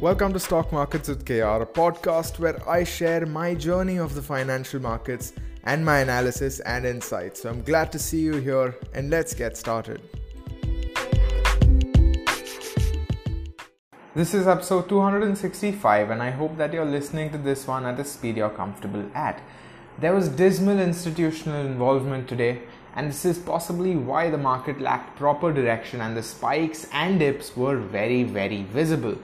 Welcome to Stock Markets with KR, a podcast where I share my journey of the financial markets and my analysis and insights. So I'm glad to see you here and let's get started. This is episode 265, and I hope that you're listening to this one at a speed you're comfortable at. There was dismal institutional involvement today, and this is possibly why the market lacked proper direction and the spikes and dips were very, very visible.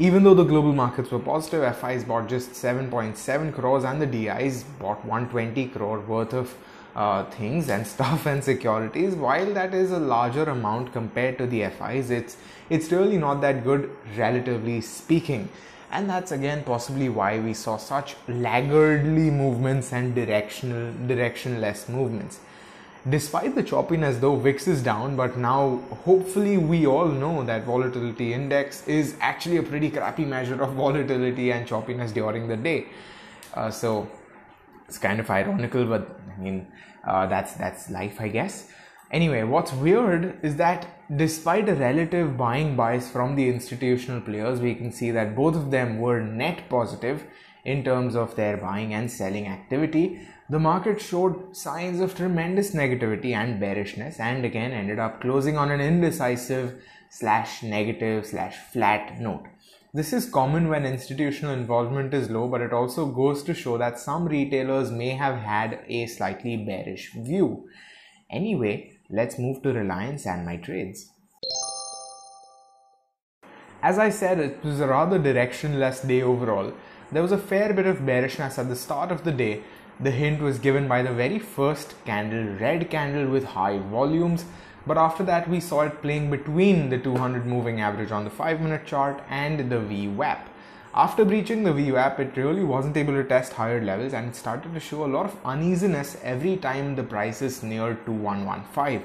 Even though the global markets were positive, FIs bought just 7.7 crores and the DIs bought 120 crore worth of uh, things and stuff and securities. While that is a larger amount compared to the FIs, it's it's really not that good relatively speaking. And that's again possibly why we saw such laggardly movements and directional directionless movements despite the choppiness though vix is down but now hopefully we all know that volatility index is actually a pretty crappy measure of volatility and choppiness during the day. Uh, so it's kind of ironical but i mean uh, that's that's life i guess. Anyway what's weird is that despite a relative buying bias from the institutional players we can see that both of them were net positive in terms of their buying and selling activity the market showed signs of tremendous negativity and bearishness and again ended up closing on an indecisive slash negative slash flat note. This is common when institutional involvement is low, but it also goes to show that some retailers may have had a slightly bearish view. Anyway, let's move to Reliance and my trades. As I said, it was a rather directionless day overall. There was a fair bit of bearishness at the start of the day, the hint was given by the very first candle, red candle with high volumes, but after that we saw it playing between the 200 moving average on the 5 minute chart and the VWAP. After breaching the VWAP, it really wasn't able to test higher levels and it started to show a lot of uneasiness every time the prices near 2115.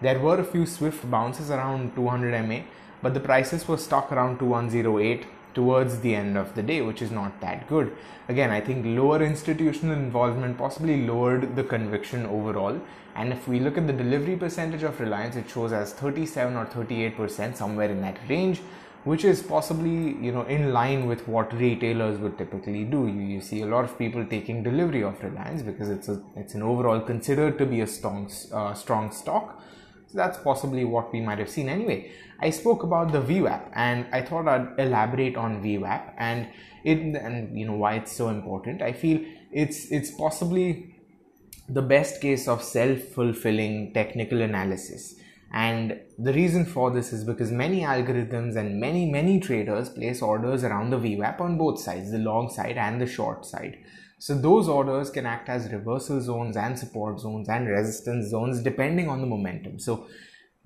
There were a few swift bounces around 200 MA, but the prices were stuck around 2108 towards the end of the day, which is not that good. Again, I think lower institutional involvement possibly lowered the conviction overall. And if we look at the delivery percentage of Reliance, it shows as 37 or 38 percent, somewhere in that range, which is possibly you know in line with what retailers would typically do. You, you see a lot of people taking delivery of Reliance because it's a it's an overall considered to be a strong uh, strong stock. So that's possibly what we might have seen anyway. I spoke about the VWAP and I thought I'd elaborate on VWAP and it and you know why it's so important. I feel it's it's possibly the best case of self-fulfilling technical analysis. And the reason for this is because many algorithms and many, many traders place orders around the VWAP on both sides, the long side and the short side. So those orders can act as reversal zones and support zones and resistance zones depending on the momentum. So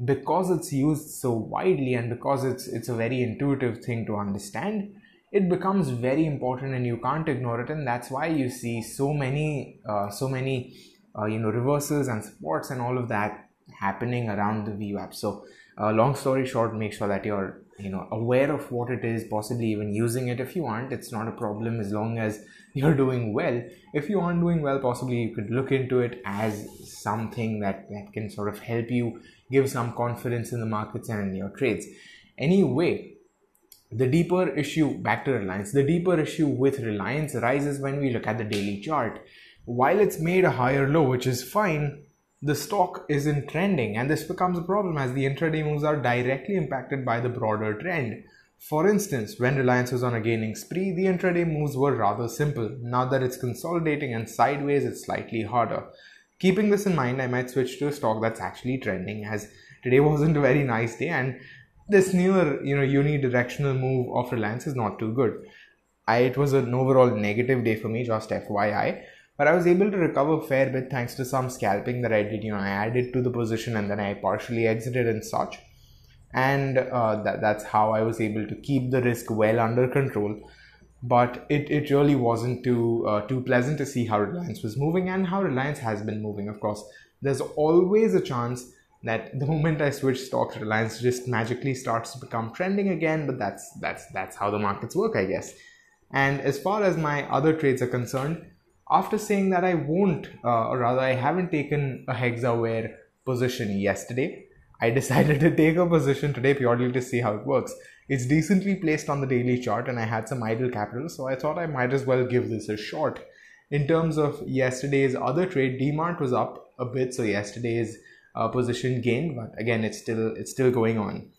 because it's used so widely and because it's it's a very intuitive thing to understand it becomes very important and you can't ignore it and that's why you see so many uh, so many uh, you know reversals and supports and all of that happening around the VWAP so uh, long story short make sure that you're you know aware of what it is possibly even using it if you aren't it's not a problem as long as you're doing well if you aren't doing well possibly you could look into it as something that, that can sort of help you give some confidence in the markets and in your trades. Anyway, the deeper issue, back to Reliance, the deeper issue with Reliance arises when we look at the daily chart. While it's made a higher low, which is fine, the stock isn't trending, and this becomes a problem as the intraday moves are directly impacted by the broader trend. For instance, when Reliance was on a gaining spree, the intraday moves were rather simple. Now that it's consolidating and sideways, it's slightly harder. Keeping this in mind, I might switch to a stock that's actually trending as today wasn't a very nice day and this newer, you know, unidirectional move of Reliance is not too good. I, it was an overall negative day for me, just FYI. But I was able to recover a fair bit thanks to some scalping that I did. You know, I added to the position and then I partially exited and such. And uh, that, that's how I was able to keep the risk well under control but it, it really wasn't too uh, too pleasant to see how Reliance was moving and how Reliance has been moving. Of course, there's always a chance that the moment I switch stocks, Reliance just magically starts to become trending again. But that's that's that's how the markets work, I guess. And as far as my other trades are concerned, after saying that I won't, uh, or rather I haven't taken a Hexaware position yesterday, I decided to take a position today purely to see how it works. It's decently placed on the daily chart, and I had some idle capital, so I thought I might as well give this a shot. In terms of yesterday's other trade, DMart was up a bit, so yesterday's uh, position gained, but again, it's still it's still going on.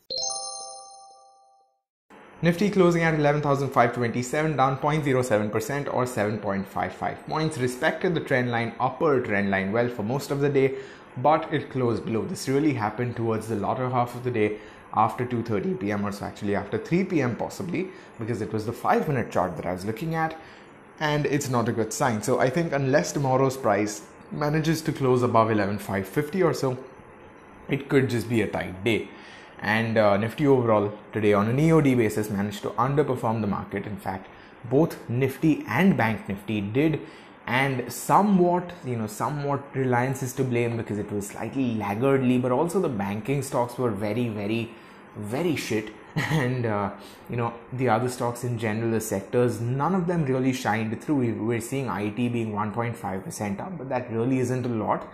Nifty closing at 11,527, down 0.07% or 7.55 points, respected the trend line, upper trend line well for most of the day, but it closed below. This really happened towards the latter half of the day after 2:30 p.m. or so actually after 3 p.m. possibly because it was the 5 minute chart that I was looking at and it's not a good sign. So I think unless tomorrow's price manages to close above 11,550 or so, it could just be a tight day. And uh, Nifty overall today on an EOD basis managed to underperform the market. In fact, both Nifty and Bank Nifty did, and somewhat, you know, somewhat Reliance is to blame because it was slightly laggardly, but also the banking stocks were very, very, very shit. And uh, you know, the other stocks in general, the sectors, none of them really shined through. We're seeing IT being 1.5% up, but that really isn't a lot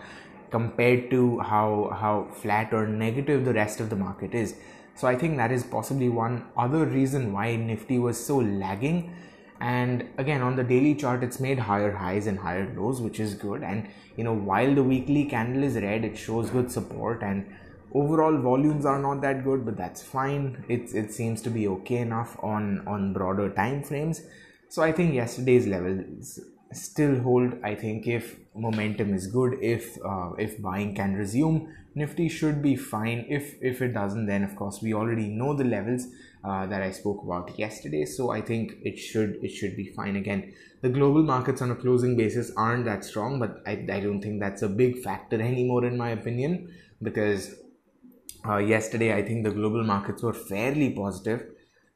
compared to how how flat or negative the rest of the market is. So i think that is possibly one other reason why nifty was so lagging. And again on the daily chart it's made higher highs and higher lows which is good. And you know while the weekly candle is red it shows good support. And overall volumes are not that good but that's fine. It's it seems to be okay enough on on broader time frames. So i think yesterday's levels still hold i think if momentum is good if uh, if buying can resume nifty should be fine. If if it doesn't then of course we already know the levels uh, that i spoke about yesterday. So i think it should it should be fine again. The global markets on a closing basis aren't that strong but i, I don't think that's a big factor anymore in my opinion because uh, yesterday i think the global markets were fairly positive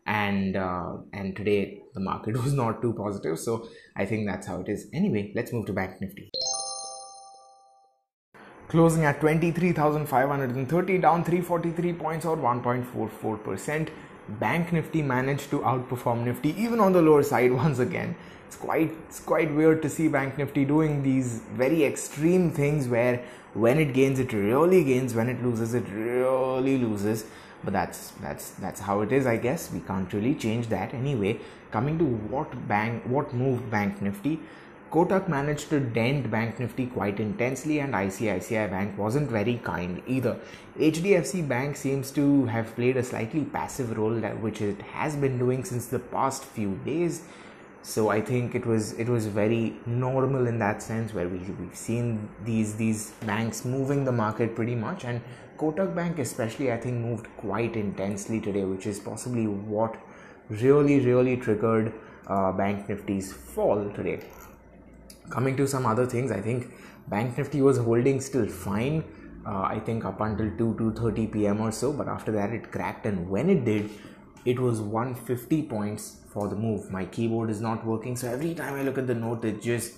and uh, and today the market was not too positive so i think that's how it is. Anyway let's move to bank nifty. Closing at 23530 down 343 points or 1.44% bank nifty managed to outperform nifty even on the lower side once again. It's quite it's quite weird to see bank nifty doing these very extreme things where when it gains it really gains. When it loses it really loses. But that's that's that's how it is i guess. We can't really change that anyway. Coming to what bank what moved bank nifty kotak managed to dent bank nifty quite intensely and icici bank wasn't very kind either. Hdfc bank seems to have played a slightly passive role which it has been doing since the past few days. So i think it was it was very normal in that sense where we, we've seen these these banks moving the market pretty much. And Kotak Bank, especially, I think moved quite intensely today, which is possibly what really, really triggered uh, Bank Nifty's fall today. Coming to some other things, I think Bank Nifty was holding still fine. Uh, I think up until 2 2:30 p.m. or so, but after that it cracked, and when it did, it was 150 points for the move. My keyboard is not working, so every time I look at the note, it just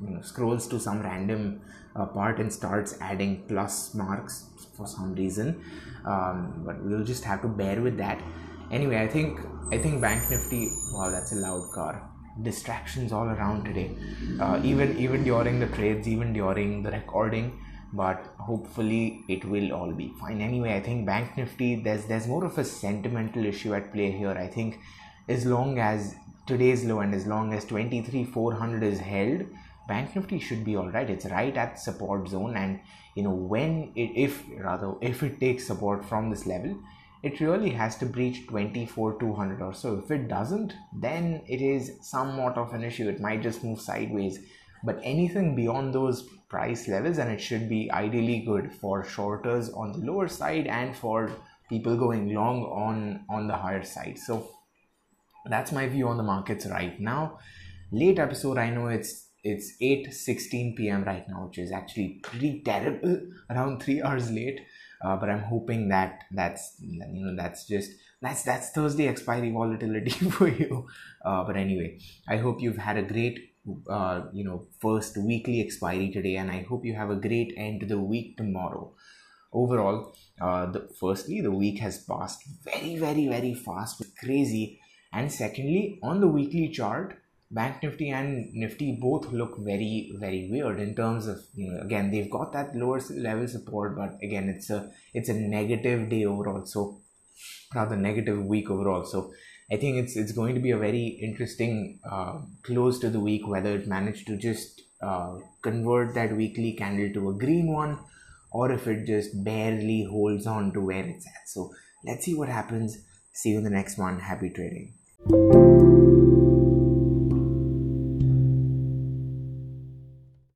you know, scrolls to some random uh, part and starts adding plus marks for some reason um, but we'll just have to bear with that anyway i think i think bank nifty wow that's a loud car distractions all around today. Uh, even even during the trades even during the recording but hopefully it will all be fine. Anyway i think bank nifty there's there's more of a sentimental issue at play here. I think as long as today's low and as long as 23 400 is held bank nifty should be all right. It's right at support zone. And you know when it if rather if it takes support from this level it really has to breach 24 200 or so. If it doesn't then it is somewhat of an issue. It might just move sideways. But anything beyond those price levels and it should be ideally good for shorters on the lower side and for people going long on on the higher side. So that's my view on the markets right now. Late episode i know it's it's 8:16 p.m. right now, which is actually pretty terrible. Around three hours late, uh, but I'm hoping that that's you know that's just that's that's Thursday expiry volatility for you. Uh, but anyway, I hope you've had a great uh, you know first weekly expiry today, and I hope you have a great end to the week tomorrow. Overall, uh, the, firstly, the week has passed very, very, very fast, crazy, and secondly, on the weekly chart, Bank Nifty and Nifty both look very very weird in terms of you know again they've got that lower level support, but again it's a it's a negative day overall, so rather negative week overall. So I think it's it's going to be a very interesting uh, close to the week whether it managed to just uh, convert that weekly candle to a green one or if it just barely holds on to where it's at. So let's see what happens. See you in the next one. Happy trading.